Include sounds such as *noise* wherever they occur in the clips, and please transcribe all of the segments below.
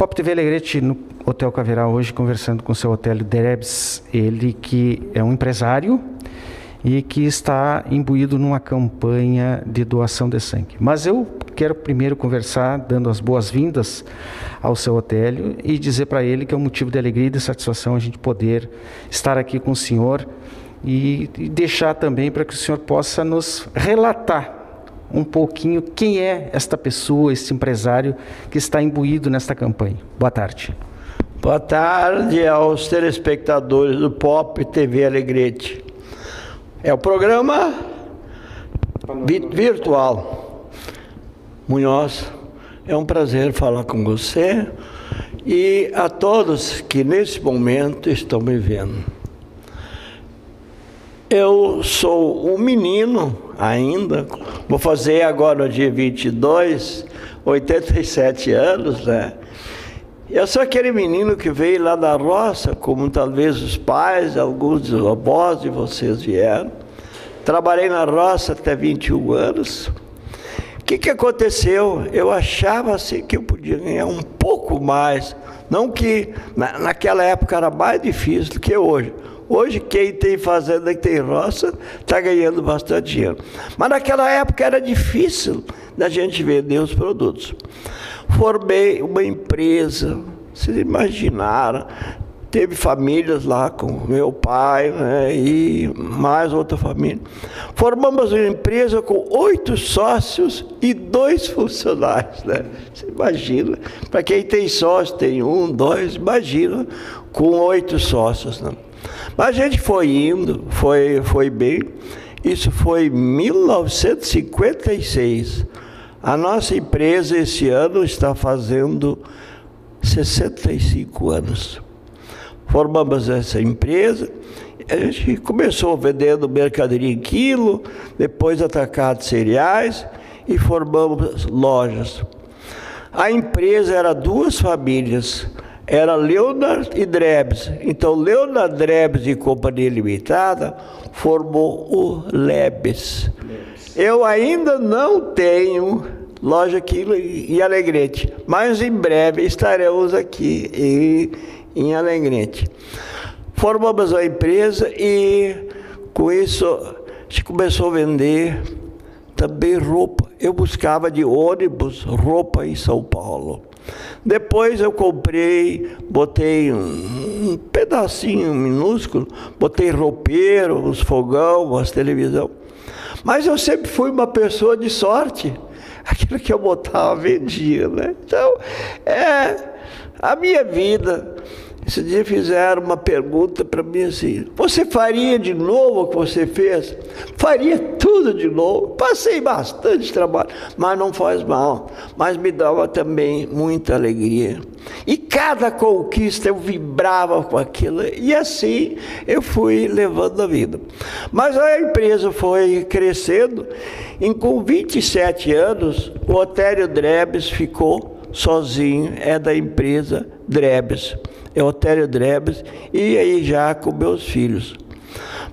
Pop TV Alegrete no Hotel Caverá hoje conversando com o seu Otélio Drebs, ele que é um empresário e que está imbuído numa campanha de doação de sangue. Mas eu quero primeiro conversar, dando as boas-vindas ao seu Otélio e dizer para ele que é um motivo de alegria e de satisfação a gente poder estar aqui com o senhor e deixar também para que o senhor possa nos relatar um pouquinho quem é esta pessoa, este empresário que está imbuído nesta campanha. Boa tarde. Boa tarde aos telespectadores do Pop TV Alegrete. É o programa virtual. Munhoz, é um prazer falar com você e a todos que nesse momento estão me vendo. Eu sou um menino ainda, vou fazer agora dia 22, 87 anos, né? Eu sou aquele menino que veio lá da roça, como talvez os pais, alguns dos avós de vocês vieram. Trabalhei na roça até 21 anos. O que, que aconteceu? Eu achava assim que eu podia ganhar um pouco mais. Não que na, naquela época era mais difícil do que hoje. Hoje, quem tem fazenda e tem roça está ganhando bastante dinheiro. Mas naquela época era difícil da gente vender os produtos. Formei uma empresa, vocês imaginaram, teve famílias lá com meu pai né, e mais outra família. Formamos uma empresa com oito sócios e dois funcionários. Né? Você imagina, para quem tem sócio, tem um, dois, imagina, com oito sócios. Né? Mas a gente foi indo, foi, foi bem. Isso foi em 1956. A nossa empresa esse ano está fazendo 65 anos. Formamos essa empresa, a gente começou vendendo mercadoria em quilo, depois atacado cereais e formamos lojas. A empresa era duas famílias, era Leonard e Drebs. Então, Leonard Drebs e Companhia Limitada formou o Lebes. Eu ainda não tenho loja aqui em Alegrete, mas em breve estaremos aqui em, Alegrete. Formamos a empresa e com isso a gente começou a vender também roupa. Eu buscava de ônibus roupa em São Paulo. Depois eu comprei, botei um, um pedacinho minúsculo, botei roupeiro, uns fogão, umas televisão. Mas eu sempre fui uma pessoa de sorte. *laughs* Aquilo que eu botava, vendia, né? Então, é a minha vida. Esse dia fizeram uma pergunta para mim assim: Você faria de novo o que você fez? Faria tudo de novo. Passei bastante trabalho, mas não faz mal. Mas me dava também muita alegria. E cada conquista eu vibrava com aquilo. E assim eu fui levando a vida. Mas a empresa foi crescendo. E com 27 anos, o Otério Drebes ficou sozinho, é da empresa Drebes Otério Drebes, e aí já com meus filhos.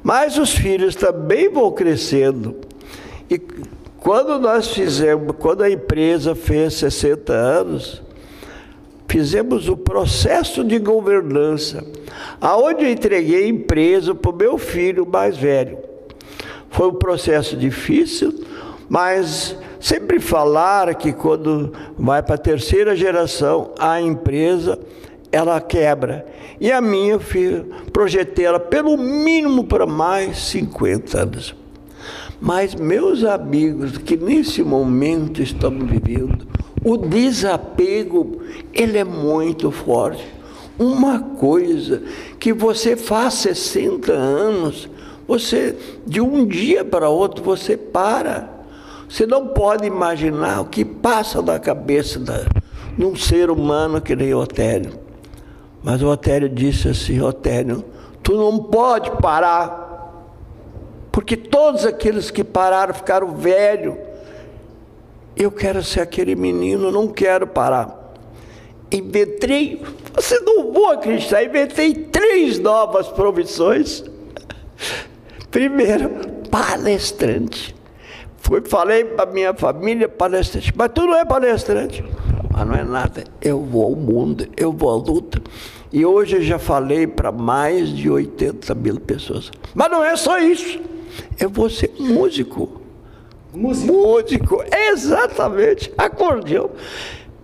Mas os filhos também vão crescendo. E quando nós fizemos, quando a empresa fez 60 anos, fizemos o processo de governança, aonde eu entreguei a empresa para o meu filho mais velho. Foi um processo difícil, mas sempre falaram que quando vai para a terceira geração, a empresa ela quebra. E a minha filha, projetei ela pelo mínimo para mais 50 anos. Mas, meus amigos, que nesse momento estamos vivendo, o desapego, ele é muito forte. Uma coisa que você faz 60 anos, você, de um dia para outro, você para. Você não pode imaginar o que passa na cabeça da, de um ser humano que nem Otélio. Mas o Otério disse assim: Otério, tu não pode parar, porque todos aqueles que pararam ficaram velhos. Eu quero ser aquele menino, não quero parar. Inventei, você não vou acreditar, inventei três novas profissões. *laughs* Primeiro, palestrante. Fui, falei para minha família, palestrante, mas tu não é palestrante. Mas não é nada. Eu vou ao mundo, eu vou à luta. E hoje eu já falei para mais de 80 mil pessoas. Mas não é só isso. Eu vou ser músico. Músico? Músico, exatamente. Acordeão.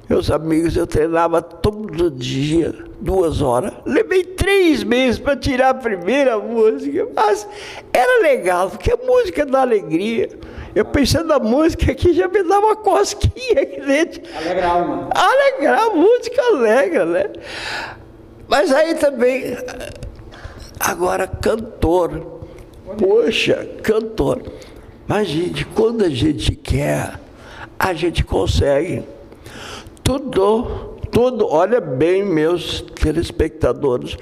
Meus amigos, eu treinava todo dia, duas horas. Levei três meses para tirar a primeira música. Mas era legal, porque a música dá alegria. Eu pensando na música aqui já me dá uma cosquinha aqui dentro. Alegra a alma. Alegrar, a música alegra, né? Mas aí também, agora cantor. Poxa, cantor. Mas, gente, quando a gente quer, a gente consegue. Tudo, tudo, olha bem, meus telespectadores,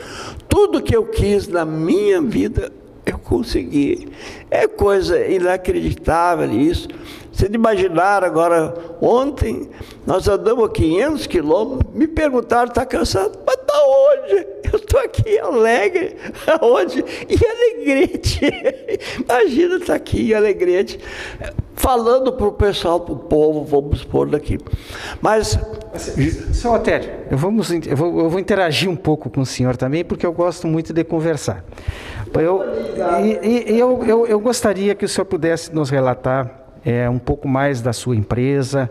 tudo que eu quis na minha vida, eu consegui. É coisa inacreditável isso. Vocês imaginaram agora, ontem nós andamos 500 quilômetros, me perguntaram, está cansado? Mas está onde? Eu estou aqui alegre. *laughs* Aonde? Em Alegrete. *laughs* Imagina estar tá aqui em Alegrete, falando para o pessoal, para o povo, vamos pôr daqui. Mas. Seu Otério, eu, vamos, eu, vou, eu vou interagir um pouco com o senhor também, porque eu gosto muito de conversar. Eu, e, e eu, eu, eu gostaria que o senhor pudesse nos relatar é, um pouco mais da sua empresa.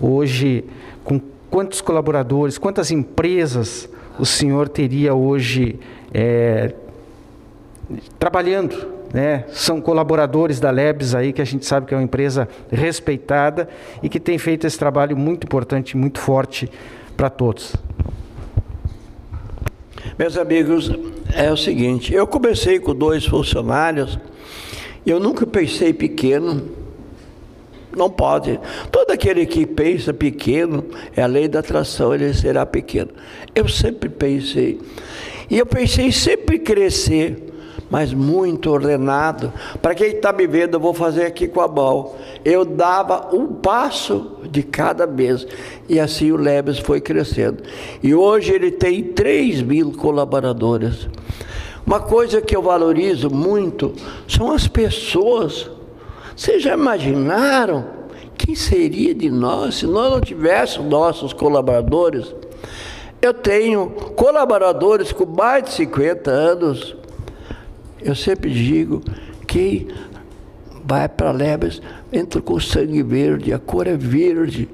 Hoje, com quantos colaboradores, quantas empresas o senhor teria hoje é, trabalhando? Né? São colaboradores da Lebs aí, que a gente sabe que é uma empresa respeitada e que tem feito esse trabalho muito importante, muito forte para todos. Meus amigos, é o seguinte, eu comecei com dois funcionários, eu nunca pensei pequeno, não pode. Todo aquele que pensa pequeno, é a lei da atração, ele será pequeno. Eu sempre pensei. E eu pensei sempre crescer, mas muito ordenado. Para quem está me vendo, eu vou fazer aqui com a mão. Eu dava um passo de cada vez. E assim o Lebes foi crescendo. E hoje ele tem 3 mil colaboradores. Uma coisa que eu valorizo muito são as pessoas vocês já imaginaram quem seria de nós se nós não tivéssemos nossos colaboradores? Eu tenho colaboradores com mais de 50 anos. Eu sempre digo que vai para Lebes, entra com sangue verde, a cor é verde.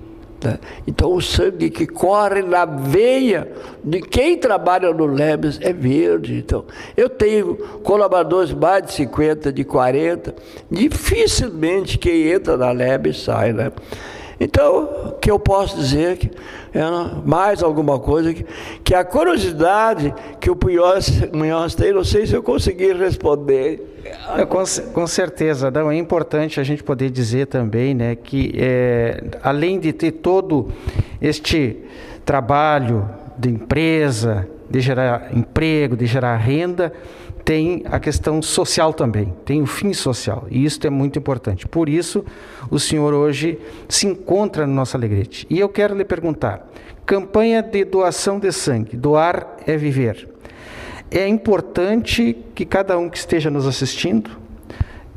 Né? Então, o sangue que corre na veia de quem trabalha no Lebes é verde. Então, eu tenho colaboradores mais de 50, de 40. Dificilmente quem entra na Lebes sai, né? Então, que eu posso dizer que é mais alguma coisa que, que a curiosidade que o Munhoz tem, não sei se eu consegui responder. É, com, com, certeza, não, é importante a gente poder dizer também, né, que é, além de ter todo este trabalho de empresa, de gerar emprego, de gerar renda, tem a questão social também, tem o fim social, e isso é muito importante. Por isso, o senhor hoje se encontra no nosso Alegrete. E eu quero lhe perguntar: campanha de doação de sangue, doar é viver. É importante que cada um que esteja nos assistindo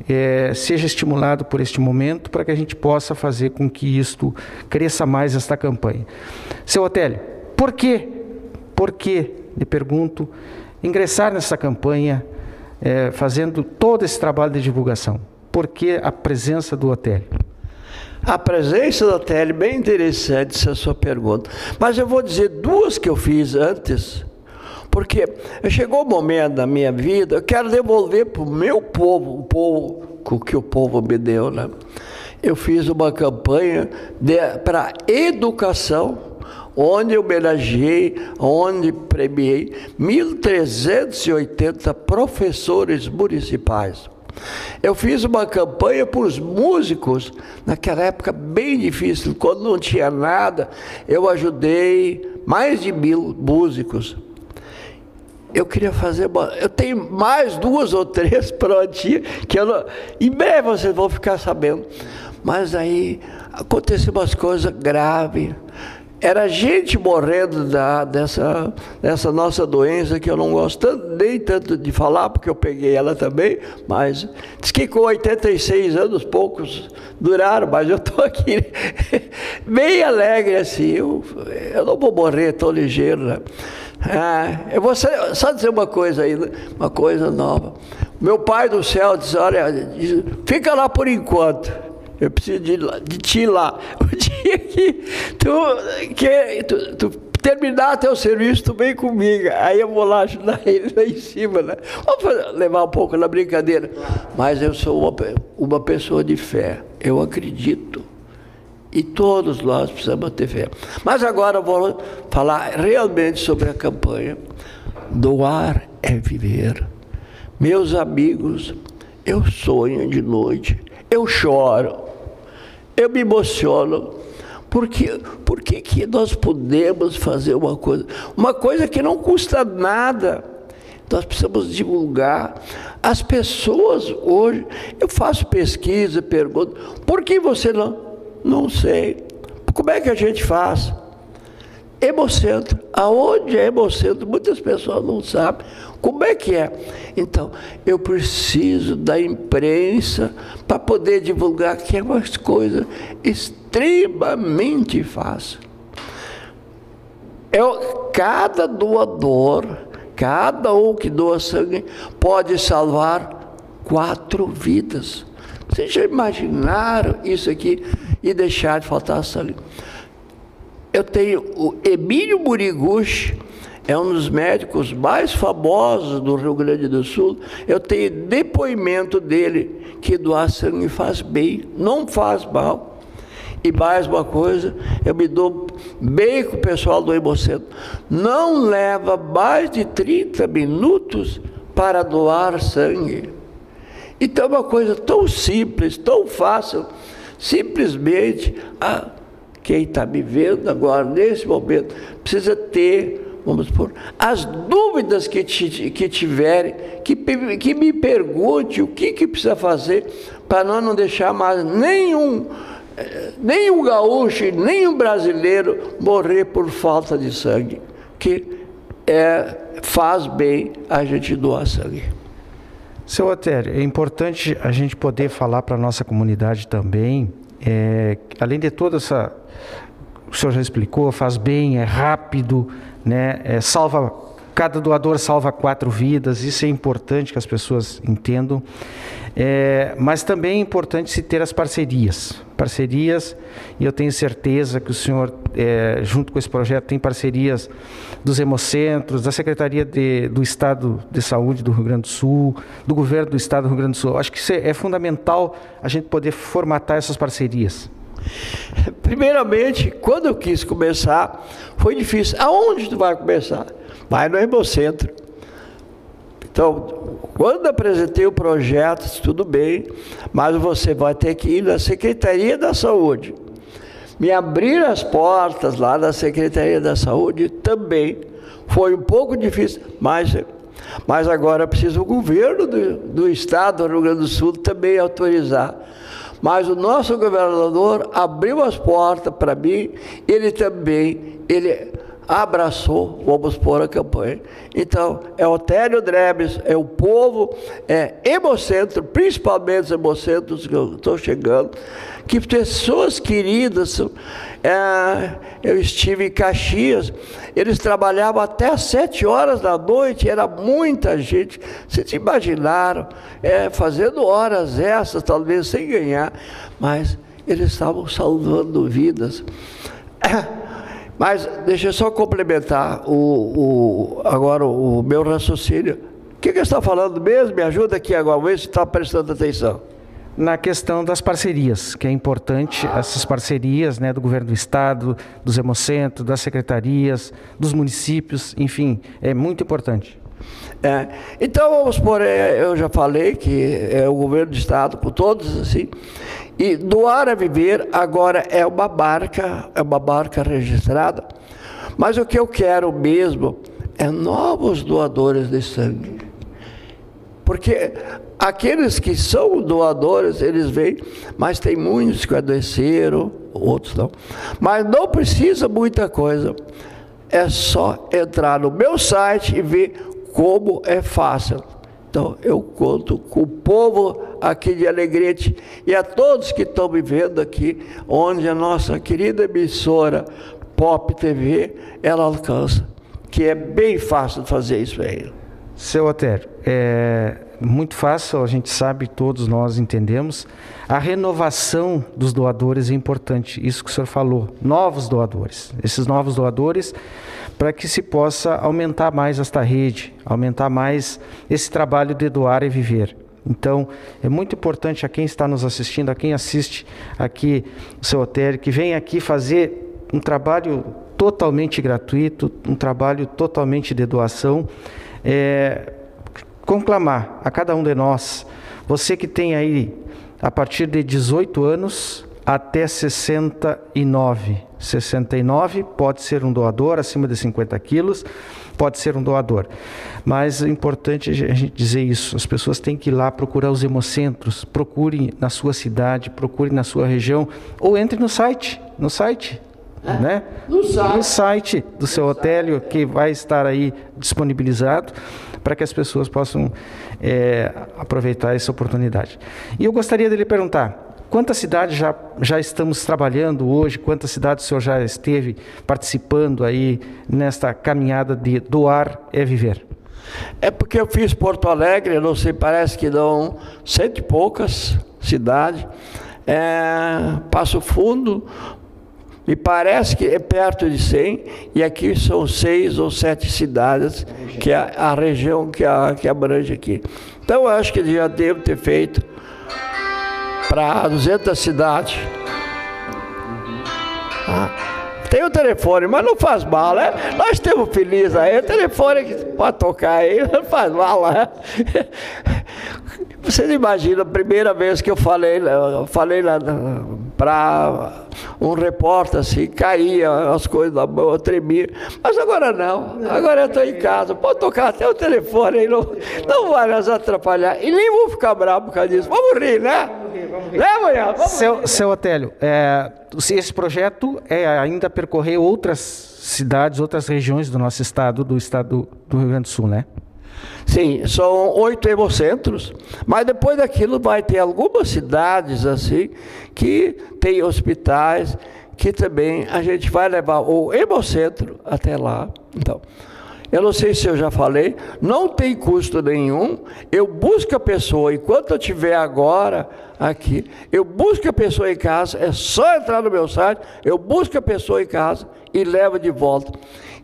é, seja estimulado por este momento para que a gente possa fazer com que isto cresça mais esta campanha. Seu Otélio, por quê? Por que, lhe pergunto, ingressar nessa campanha, é, fazendo todo esse trabalho de divulgação? Por que a presença do hotel? A presença do hotel, bem interessante essa sua pergunta. Mas eu vou dizer duas que eu fiz antes, porque chegou o um momento da minha vida, eu quero devolver para o meu povo, o povo que o povo me deu, né? Eu fiz uma campanha para educação onde homenageei, onde premiei 1.380 professores municipais. Eu fiz uma campanha para os músicos, naquela época bem difícil, quando não tinha nada, eu ajudei mais de mil músicos. Eu queria fazer uma, eu tenho mais duas ou três *laughs* prontinhas, que eu não, em breve vocês vão ficar sabendo. Mas aí aconteceu umas coisas graves era gente morrendo da, dessa, dessa nossa doença que eu não gosto tanto, nem tanto de falar, porque eu peguei ela também, mas diz que com 86 anos, poucos duraram, mas eu estou aqui *laughs* bem alegre assim, eu, eu não vou morrer tão ligeiro. Né? Eu vou só dizer uma coisa aí, uma coisa nova. Meu pai do céu diz, olha, diz, fica lá por enquanto. Eu preciso de, de ti lá. *laughs* O dia que tu, que, tu, tu terminar teu serviço, tu vem comigo. Aí eu vou lá ajudar *laughs* ele lá em cima, né? Vamos levar um pouco na brincadeira. Mas eu sou uma, uma pessoa de fé. Eu acredito. E todos nós precisamos ter fé. Mas agora eu vou falar realmente sobre a campanha. Doar é viver. Meus amigos, eu sonho de noite, eu choro, eu me emociono. Porque, por que nós podemos fazer uma coisa? Uma coisa que não custa nada. Nós precisamos divulgar. As pessoas hoje, eu faço pesquisa, pergunto, por que você não? Não sei. Como é que a gente faz? Hemocentro. Aonde é hemocentro? Muitas pessoas não sabem. Como é que é? Então, eu preciso da imprensa para poder divulgar que é uma coisa extremamente fácil. Eu, cada doador, cada um que doa sangue, pode salvar quatro vidas. Vocês já imaginaram isso aqui e deixar de faltar sangue? Eu tenho o Emílio Muriguchi, é um dos médicos mais famosos do Rio Grande do Sul. Eu tenho depoimento dele que doar sangue faz bem, não faz mal. E mais uma coisa, eu me dou bem com o pessoal do Hemocentro. Não leva mais de 30 minutos para doar sangue. Então é uma coisa tão simples, tão fácil, simplesmente a, quem está me vendo agora, nesse momento, precisa ter vamos por as dúvidas que, que tiverem, que, que me pergunte o que, que precisa fazer para nós não deixar mais nenhum, nenhum gaúcho, nenhum brasileiro morrer por falta de sangue, que é, faz bem a gente doar sangue. Seu Otério, é importante a gente poder falar para a nossa comunidade também, é, além de toda essa o senhor já explicou, faz bem, é rápido, né? É, salva cada doador salva quatro vidas, isso é importante que as pessoas entendam. É, mas também é importante se ter as parcerias. Parcerias, e eu tenho certeza que o senhor, é, junto com esse projeto, tem parcerias dos hemocentros, da Secretaria de, do Estado de Saúde do Rio Grande do Sul, do Governo do Estado do Rio Grande do Sul. Acho que é, é fundamental a gente poder formatar essas parcerias. *laughs* Primeiramente, quando eu quis começar, foi difícil. Aonde tu vai começar? Vai no Hemocentro. Então, quando apresentei o projeto, tudo bem, mas você vai ter que ir na Secretaria da Saúde. Me abrir as portas lá da Secretaria da Saúde também foi um pouco difícil, mas, mas agora precisa o governo do, do Estado do Rio Grande do Sul também autorizar mas o nosso governador abriu as portas para mim, ele também, ele abraçou, vamos pôr a campanha. Então, é o Télio Drebes, é o povo, é Hemocentro, principalmente os Hemocentros que eu estou chegando, que pessoas queridas, é, eu estive em Caxias, eles trabalhavam até às sete horas da noite, era muita gente. Vocês imaginaram, é, fazendo horas essas, talvez sem ganhar, mas eles estavam salvando vidas. *coughs* Mas deixa eu só complementar o, o agora o meu raciocínio. O que, que está falando mesmo? Me ajuda aqui agora, vê se está prestando atenção na questão das parcerias, que é importante essas parcerias né, do governo do estado, dos hemocentros, das secretarias, dos municípios, enfim, é muito importante. É, então vamos por, é, eu já falei que é o governo do estado, com todos assim, e doar a viver agora é uma marca, é uma marca registrada, mas o que eu quero mesmo é novos doadores de sangue. Porque aqueles que são doadores, eles vêm, mas tem muitos que adoeceram, outros não. Mas não precisa muita coisa. É só entrar no meu site e ver como é fácil. Então, eu conto com o povo aqui de Alegrete e a todos que estão me vendo aqui, onde a nossa querida emissora Pop TV, ela alcança, que é bem fácil fazer isso aí. Seu Otério, é muito fácil, a gente sabe, todos nós entendemos. A renovação dos doadores é importante, isso que o senhor falou. Novos doadores. Esses novos doadores, para que se possa aumentar mais esta rede, aumentar mais esse trabalho de doar e viver. Então, é muito importante a quem está nos assistindo, a quem assiste aqui o seu Otério, que vem aqui fazer um trabalho totalmente gratuito, um trabalho totalmente de doação é, conclamar a cada um de nós, você que tem aí a partir de 18 anos até 69. 69 pode ser um doador acima de 50 quilos, pode ser um doador. Mas é importante a gente dizer isso. As pessoas têm que ir lá procurar os hemocentros, procure na sua cidade, procure na sua região, ou entre no site, no site é. Né? No, site. no site do seu hotel, que vai estar aí disponibilizado para que as pessoas possam é, aproveitar essa oportunidade. E eu gostaria de lhe perguntar, quantas cidades já, já estamos trabalhando hoje, quantas cidades o senhor já esteve participando aí nesta caminhada de doar é viver? É porque eu fiz Porto Alegre, não sei, parece que dão cento e poucas cidades. É, Passo Fundo, me parece que é perto de 100, e aqui são seis ou sete cidades, que é a região que, a, que abrange aqui. Então, acho que já devo ter feito para 200 cidades. Ah, tem o telefone, mas não faz mal, né? Nós estamos felizes aí, o telefone que pode tocar aí, não faz mal, né? *laughs* Vocês imaginam a primeira vez que eu falei, eu falei para um repórter assim, caía as coisas da mão, tremia. Mas agora não, agora eu estou em casa, pode tocar até o telefone aí, não, não vai nos atrapalhar. E nem vou ficar bravo por causa disso. Vamos rir, né? Vamos rir. Né, mulher? Vamos seu, rir. seu Otélio, é, esse projeto é ainda percorrer outras cidades, outras regiões do nosso estado, do estado do Rio Grande do Sul, né? Sim, são oito hemocentros, mas depois daquilo vai ter algumas cidades assim que tem hospitais que também a gente vai levar o hemocentro até lá. Então, eu não sei se eu já falei, não tem custo nenhum. Eu busco a pessoa, enquanto eu estiver agora aqui, eu busco a pessoa em casa, é só entrar no meu site, eu busco a pessoa em casa e levo de volta.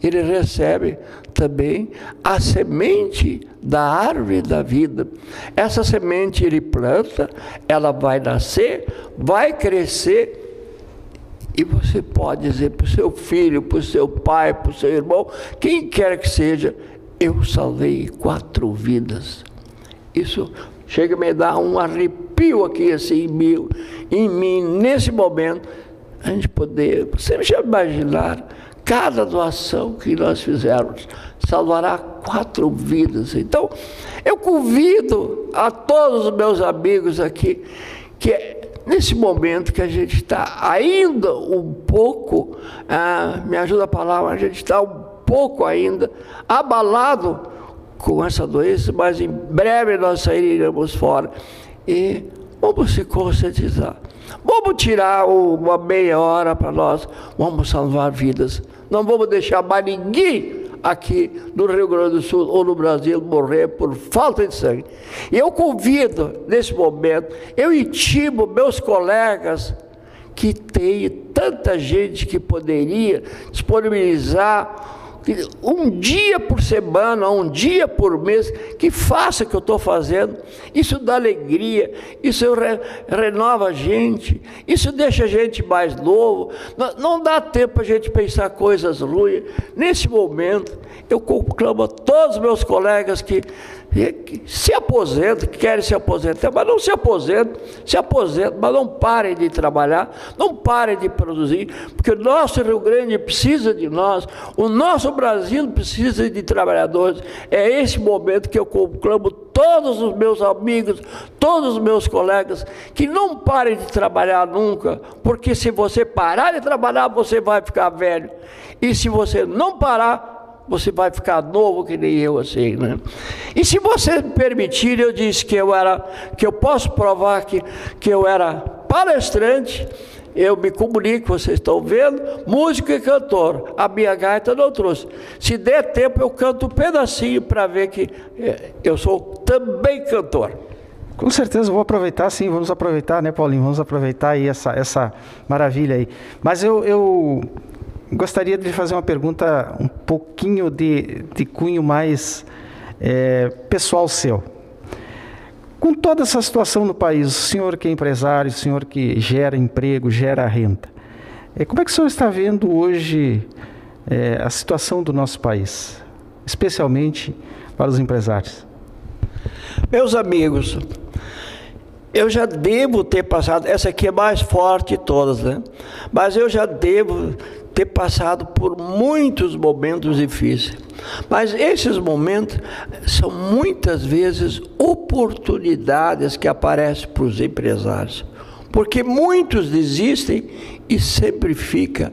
Ele recebe também a semente da árvore da vida. Essa semente ele planta, ela vai nascer, vai crescer e você pode dizer para o seu filho, para o seu pai, para o seu irmão, quem quer que seja, eu salvei quatro vidas. Isso chega a me dar um arrepio aqui assim em em mim nesse momento, a gente poder, você já imaginar cada doação que nós fizermos salvará quatro vidas. Então, eu convido a todos os meus amigos aqui que nesse momento que a gente está ainda um pouco, ah, me ajuda a palavra, a gente está um pouco ainda abalado com essa doença, mas em breve nós sairemos fora e vamos se conscientizar. Vamos tirar uma meia hora para nós, vamos salvar vidas. Não vamos deixar mais ninguém aqui no Rio Grande do Sul ou no Brasil morrer por falta de sangue. E eu convido, nesse momento, eu intimo meus colegas que tem tanta gente que poderia disponibilizar um dia por semana, um dia por mês, que faça o que eu estou fazendo. Isso dá alegria, isso re, renova a gente, isso deixa a gente mais novo. Não, não dá tempo a gente pensar coisas ruins. Nesse momento, eu conclamo a todos os meus colegas que se aposentem, querem se aposentar, mas não se aposentem, se aposentem, mas não parem de trabalhar, não parem de produzir, porque o nosso Rio Grande precisa de nós, o nosso Brasil precisa de trabalhadores. É esse momento que eu conclamo todos os meus amigos, todos os meus colegas, que não parem de trabalhar nunca, porque se você parar de trabalhar, você vai ficar velho. E se você não parar, você vai ficar novo que nem eu assim, né? E se você me permitir, eu disse que eu era, que eu posso provar que, que eu era palestrante, eu me comunico, vocês estão vendo, músico e cantor. A minha gaita não trouxe. Se der tempo, eu canto um pedacinho para ver que é, eu sou também cantor. Com certeza, vou aproveitar, sim, vamos aproveitar, né, Paulinho? Vamos aproveitar aí essa, essa maravilha aí. Mas eu, eu gostaria de fazer uma pergunta um pouquinho de, de cunho mais é, pessoal seu. Com toda essa situação no país, o senhor que é empresário, o senhor que gera emprego, gera renda, é, como é que o senhor está vendo hoje é, a situação do nosso país, especialmente para os empresários? Meus amigos, eu já devo ter passado, essa aqui é mais forte de todas, né? Mas eu já devo ter passado por muitos momentos difíceis. Mas esses momentos são muitas vezes oportunidades que aparecem para os empresários. Porque muitos desistem e sempre fica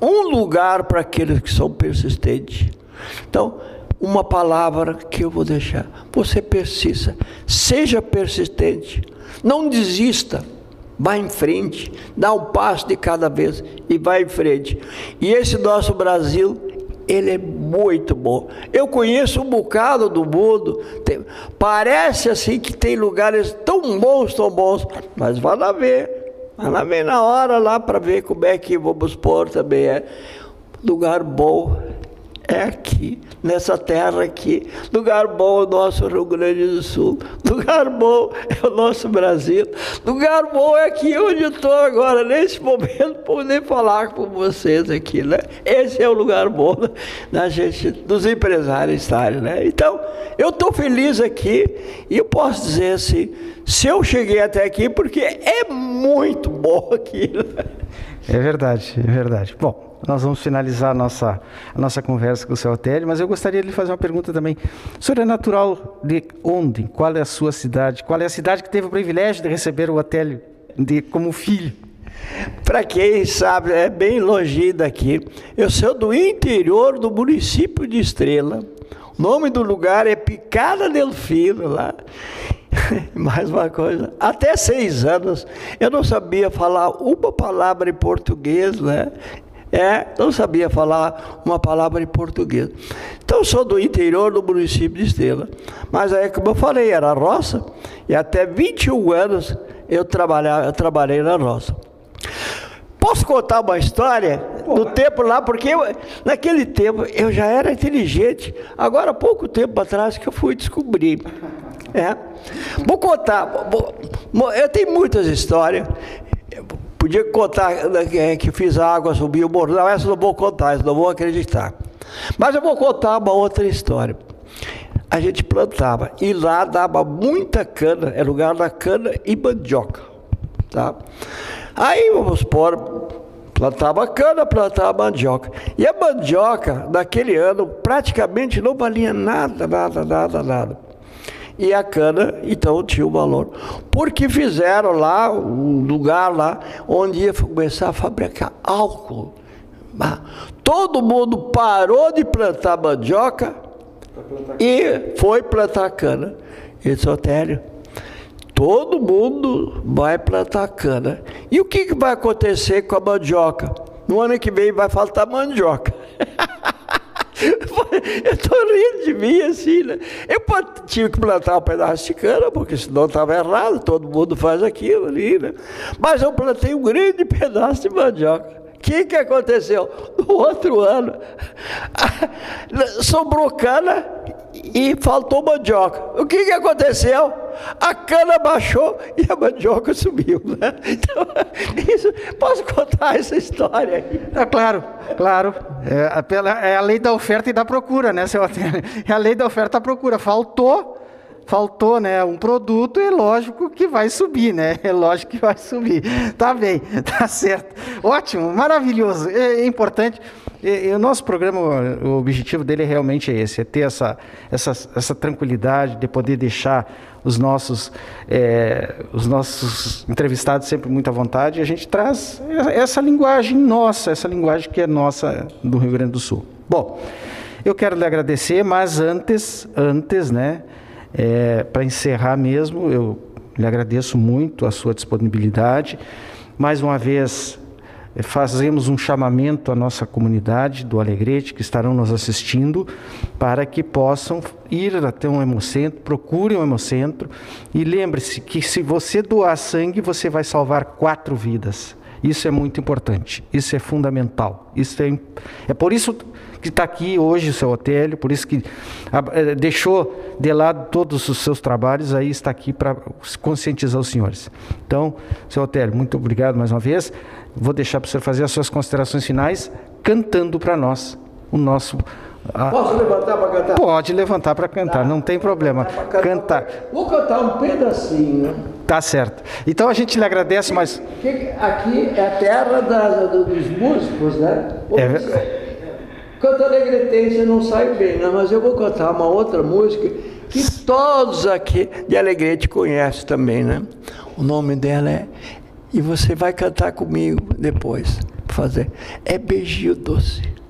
um lugar para aqueles que são persistentes. Então, uma palavra que eu vou deixar. Você persista, seja persistente, não desista. Vá em frente, dá um passo de cada vez e vai em frente. E esse nosso Brasil, ele é muito bom. Eu conheço um bocado do mundo, tem, parece assim que tem lugares tão bons, tão bons, mas vá lá ver, vá lá ver na hora lá para ver como é que vamos pôr também. É lugar bom é aqui, nessa terra aqui. Lugar bom é o nosso Rio Grande do Sul. Lugar bom é o nosso Brasil. Lugar bom é aqui onde estou agora, nesse momento, poder falar com vocês aqui, né? Esse é o lugar bom da gente, dos empresários estarem, né? Então, eu estou feliz aqui e eu posso dizer assim, se eu cheguei até aqui, porque é muito bom aqui. Né? É verdade, é verdade. Bom, nós vamos finalizar a nossa, a nossa conversa com o seu Otélio, mas eu gostaria de lhe fazer uma pergunta também. O senhor é natural de onde? Qual é a sua cidade? Qual é a cidade que teve o privilégio de receber o Otélio de, como filho? Para quem sabe, é bem longe daqui. Eu sou do interior do município de Estrela. O nome do lugar é Picada del Filo, lá. *laughs* Mais uma coisa, até seis anos eu não sabia falar uma palavra em português, né? É, não sabia falar uma palavra em português. Então, sou do interior do município de Estrela. Mas aí, como eu falei, era roça, e até 21 anos eu, trabalhava, eu trabalhei na roça. Posso contar uma história do tempo lá, porque eu, naquele tempo eu já era inteligente. Agora, pouco tempo atrás que eu fui descobrir. É. Vou contar. Eu tenho muitas histórias. Contar né, é, que fiz a água subir o morro. Não, essa não vou contar, essa não vou acreditar. Mas eu vou contar uma outra história. A gente plantava e lá dava muita cana, é lugar da cana e mandioca. Tá? Aí vamos pôr, plantava cana, plantava mandioca. E a mandioca, naquele ano, praticamente não valia nada, nada, nada, nada e a cana então tinha o valor. Porque fizeram lá um lugar lá onde ia começar a fabricar álcool. Todo mundo parou de plantar mandioca e foi plantar cana. E disse, Otério, todo mundo vai plantar cana. E o que, que vai acontecer com a mandioca? No ano que vem vai faltar mandioca. *laughs* *laughs* Eu estou rindo de mim assim, né? Eu tive que plantar um pedaço de cana, porque senão estava errado, todo mundo faz aquilo ali, né? Mas eu plantei um grande pedaço de mandioca. O que, que aconteceu? No outro ano, *laughs* sobrou cana e faltou mandioca. O que, que aconteceu? A cana baixou e a mandioca subiu. Né? *laughs* Então, isso, posso contar essa história aí? É, claro, claro. É, é a lei da oferta e da procura, né, seu *laughs* É a lei da oferta e da procura. Faltou, faltou, né, um produto, é lógico que vai subir, né? *laughs* É lógico que vai subir. Tá bem, tá certo. Ótimo, maravilhoso. É, é importante. E, e, o nosso programa, o objetivo dele realmente é esse, é ter essa, essa, essa tranquilidade de poder deixar os nossos, é, os nossos entrevistados sempre muito à vontade e a gente traz essa linguagem nossa, essa linguagem que é nossa do Rio Grande do Sul. Bom, eu quero lhe agradecer, mas antes, antes, né, é, para encerrar mesmo, eu lhe agradeço muito a sua disponibilidade. Mais uma vez, é, fazemos um chamamento à nossa comunidade do Alegrete, que estarão nos assistindo, para que possam ir até um hemocentro, procurem um hemocentro e lembre-se que se você doar sangue, você vai salvar quatro vidas. Isso é muito importante, isso é fundamental. Isso é, é por isso que está aqui hoje o seu Otélio, por isso que é, deixou de lado todos os seus trabalhos, aí está aqui para conscientizar os senhores. Então, seu Otélio, muito obrigado mais uma vez. Vou deixar para o senhor fazer as suas considerações finais, cantando para nós o nosso ah, Posso levantar para cantar? Pode levantar para cantar, tá. não tem problema. Cantar. cantar. Vou cantar um pedacinho. Tá certo. Então a gente lhe agradece, mas. Aqui é a terra da, dos músicos, né? É... Canta alegretense não sai bem, né? mas eu vou cantar uma outra música que todos aqui de Alegrete conhecem também, né? O nome dela é. E você vai cantar comigo depois. Fazer. É Beijinho Doce.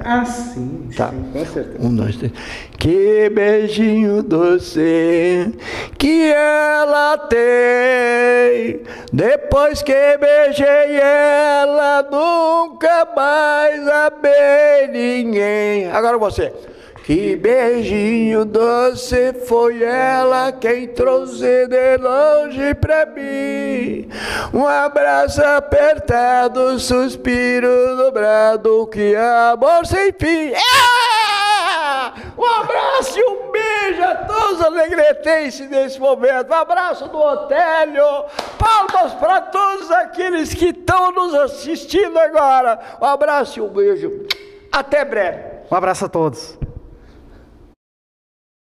Ah, sim, tá. sim, com certeza. Um, dois, três. Que beijinho doce que ela tem. Depois que beijei ela, nunca mais amei ninguém. Agora você. Que beijinho doce foi ela quem trouxe de longe pra mim. Um abraço apertado, suspiro dobrado, que amor sem fim. É! Um abraço e um beijo a todos os alegretenses nesse momento. Um abraço do Otélio. Palmas para todos aqueles que estão nos assistindo agora. Um abraço e um beijo. Até breve. Um abraço a todos.